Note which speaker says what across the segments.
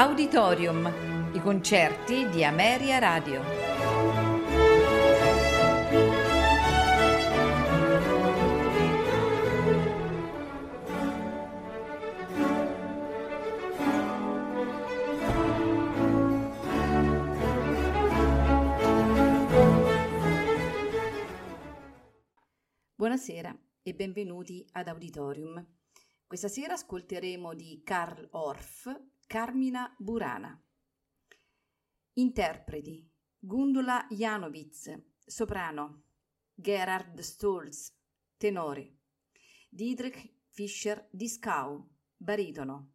Speaker 1: Auditorium, i concerti di Ameria Radio. Buonasera e benvenuti ad Auditorium. Questa sera ascolteremo di Karl Orff Carmina Burana. Interpreti Gundula Janowitz, soprano, Gerhard Stolz, tenore, Dietrich Fischer Dieskau, baritono,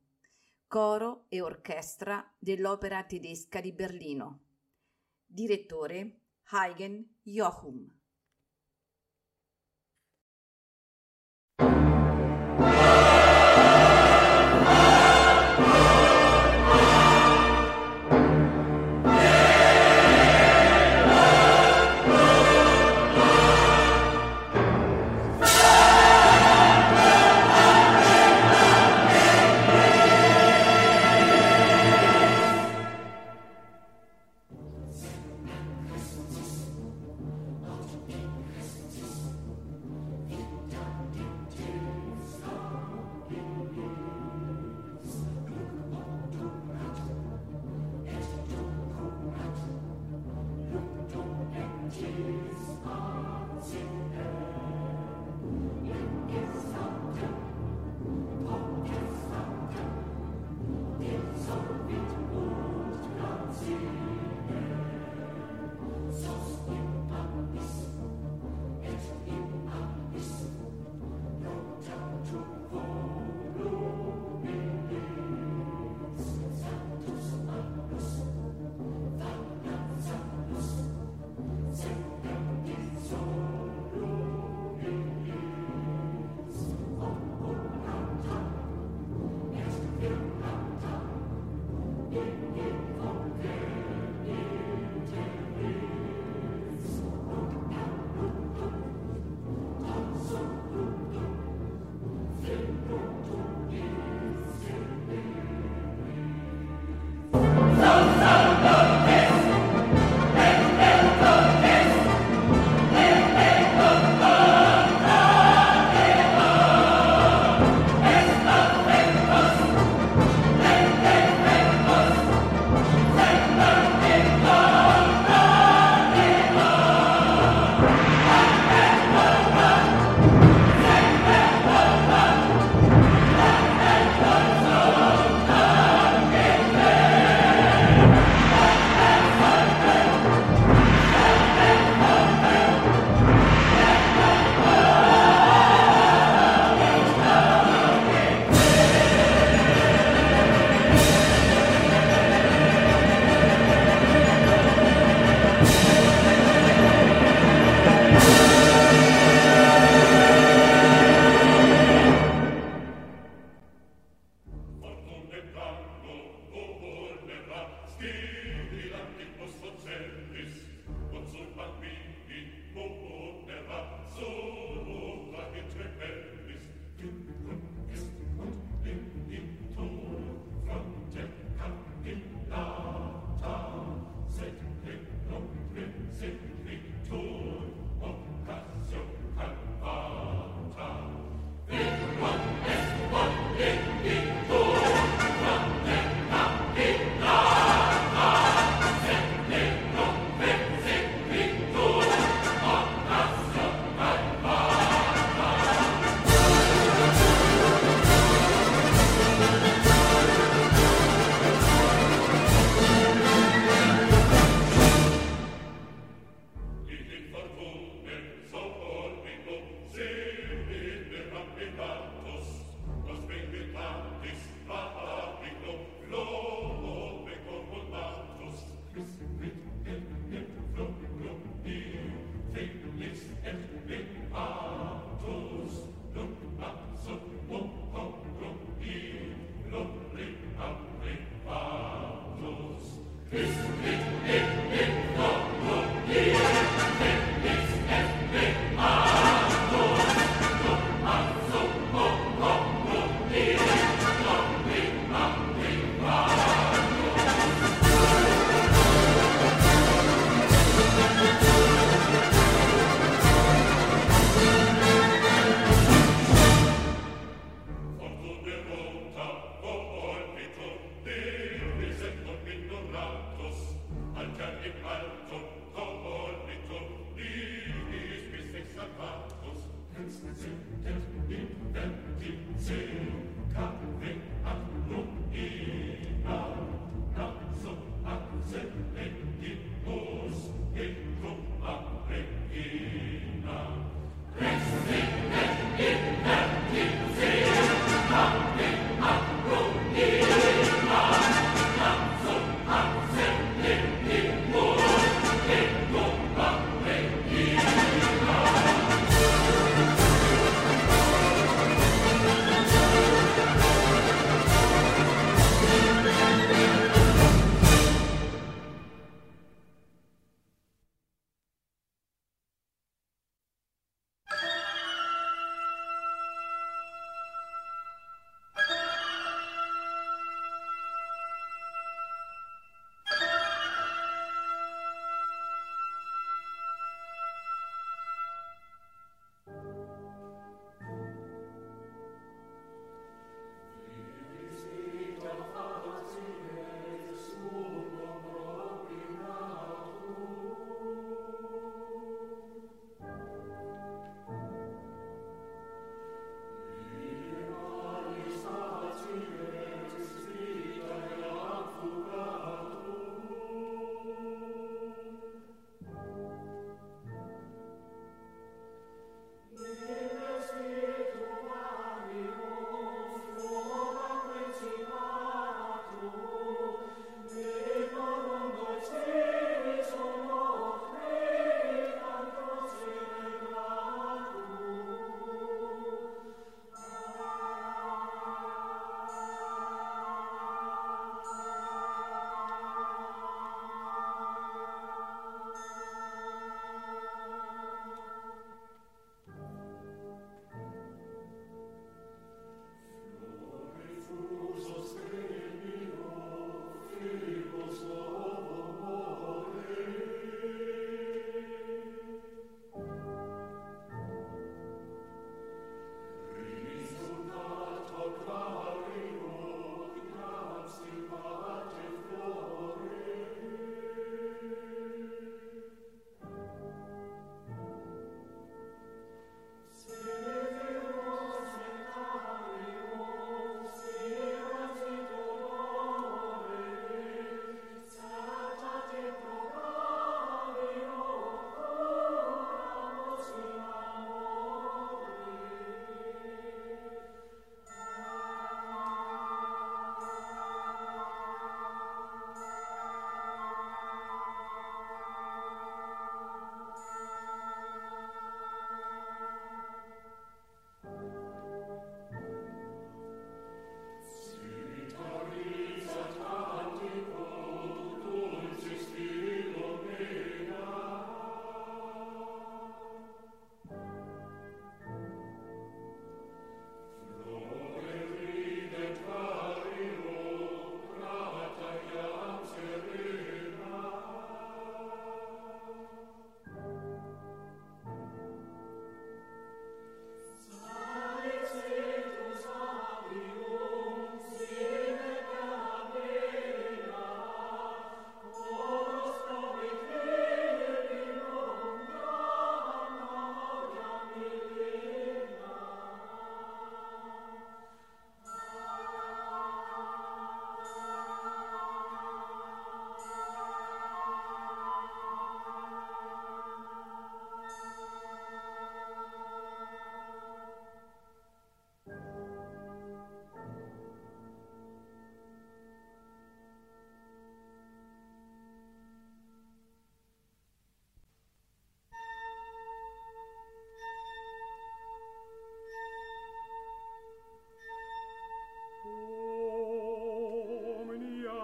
Speaker 1: coro e orchestra dell'Opera tedesca di Berlino. Direttore Heigen Jochum.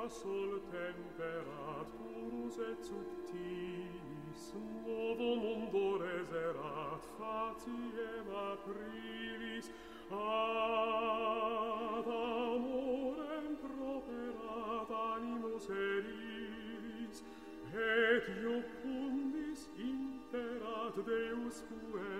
Speaker 2: sol temperaturus et subtilis, novo mundo reserat faciem aprilis, ad amorem properat animus erilis, et iocundis interat Deus puer,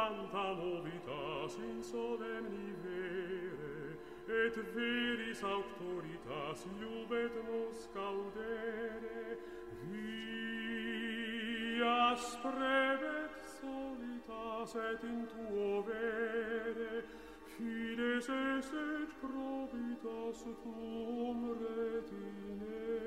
Speaker 2: quanta novitas in solemni vere, et veris auctoritas iubet nos caudere, via prevet solitas et in tuo vere, fides est et probitas tuum retinere.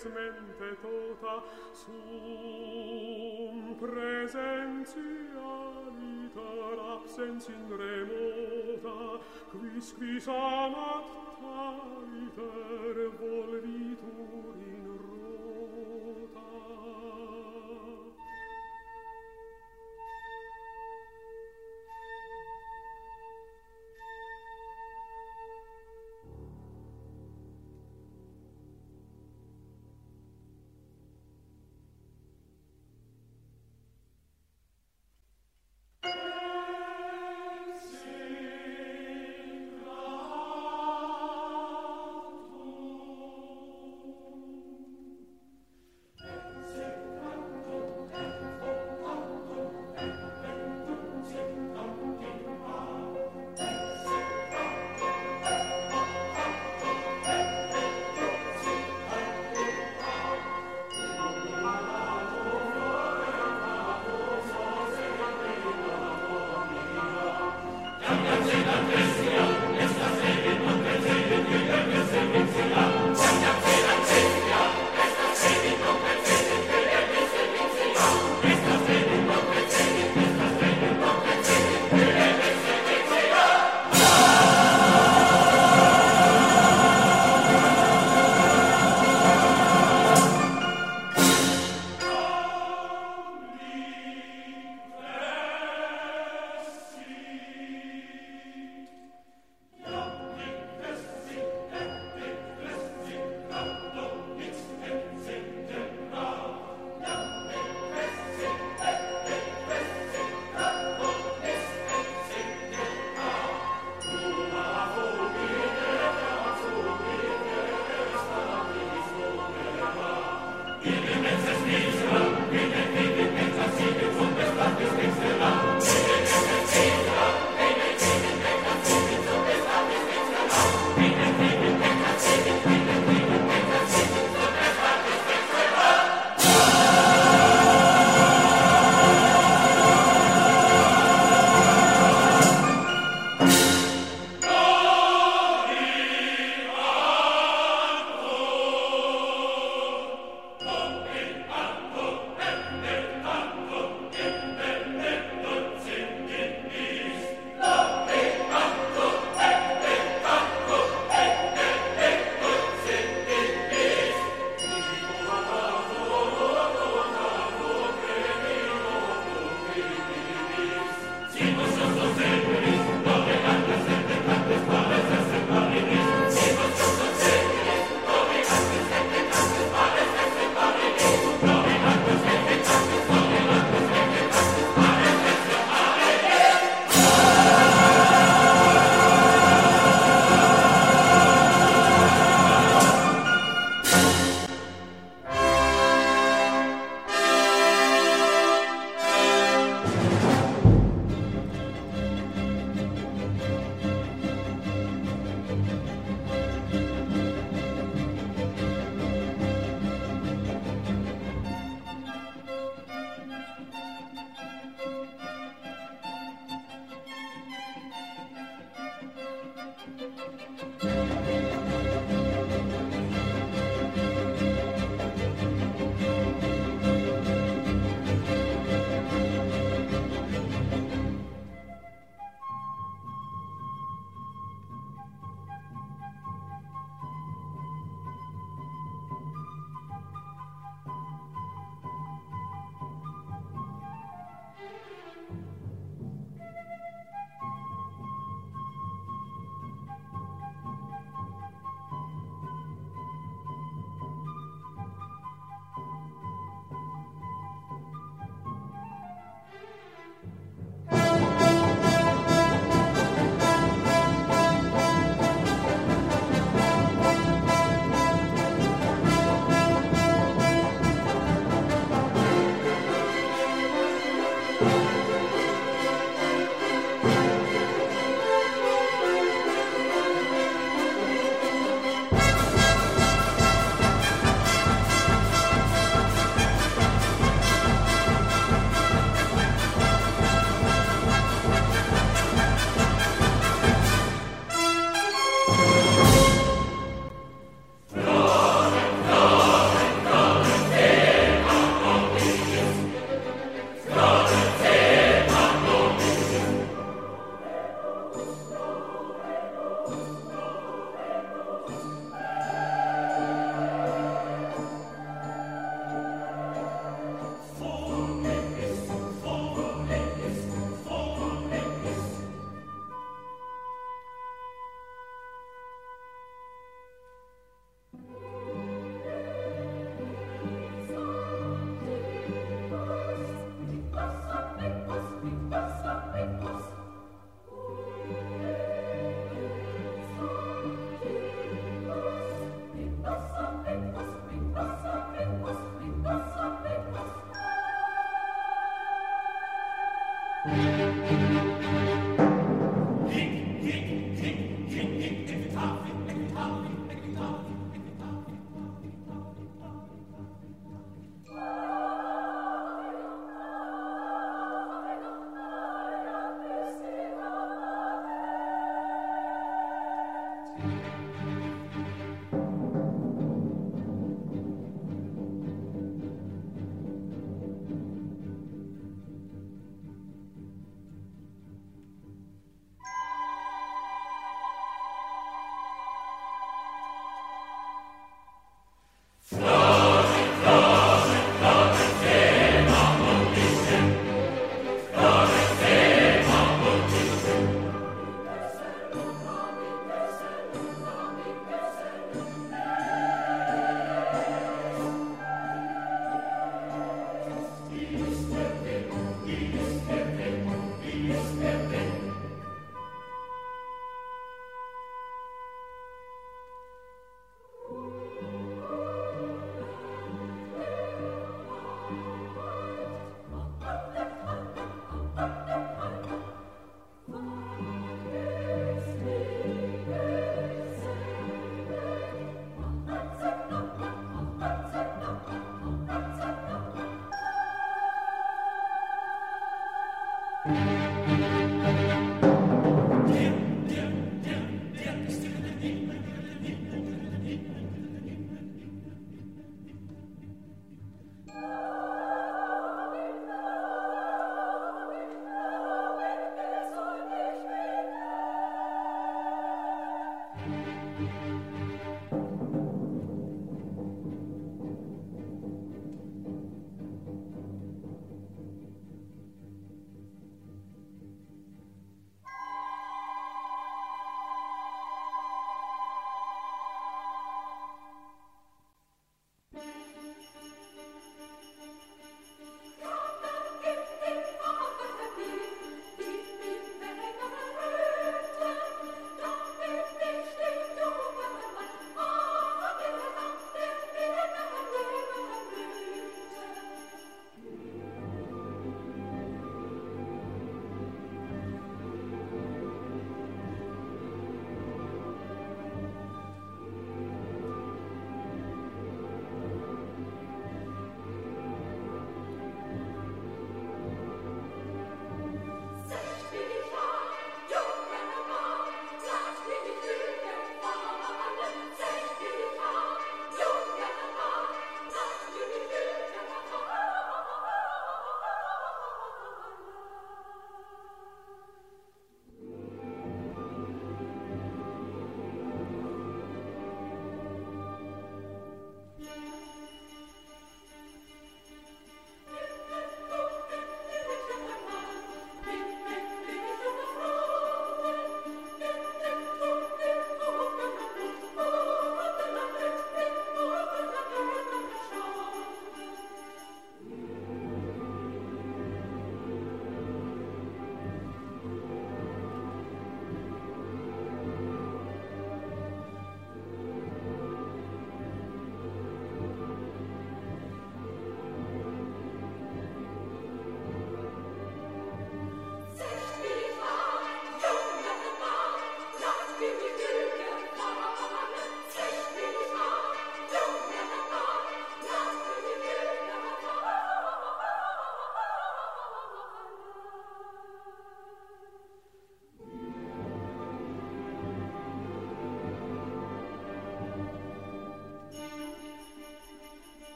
Speaker 2: ex mente tota sum presentia liter absens in remota quis quis amat tariter volvi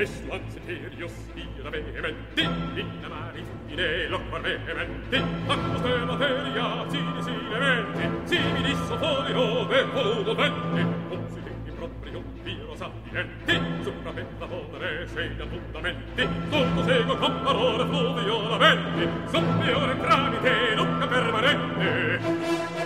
Speaker 2: es slanzeterius ira vehementi in amari fine loquar vehementi atmoste materia sine sine venti simili soforio ve voluto venti obsidini proprio viro sapienti sopra per la volere segna da fondamenti tutto seguo con parole fluvio la venti sommiore tramite nunca permanente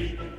Speaker 2: Beat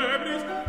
Speaker 2: febres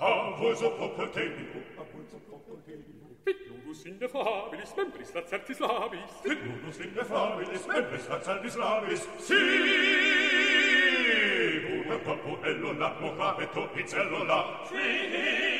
Speaker 2: Abuso popotemino, abuso popotemino. Fit nulus indefabilis, membris lacertis labis. Fit nulus indefabilis, membris lacertis labis. Si! Una popo ello la, mohabeto icello la. Si!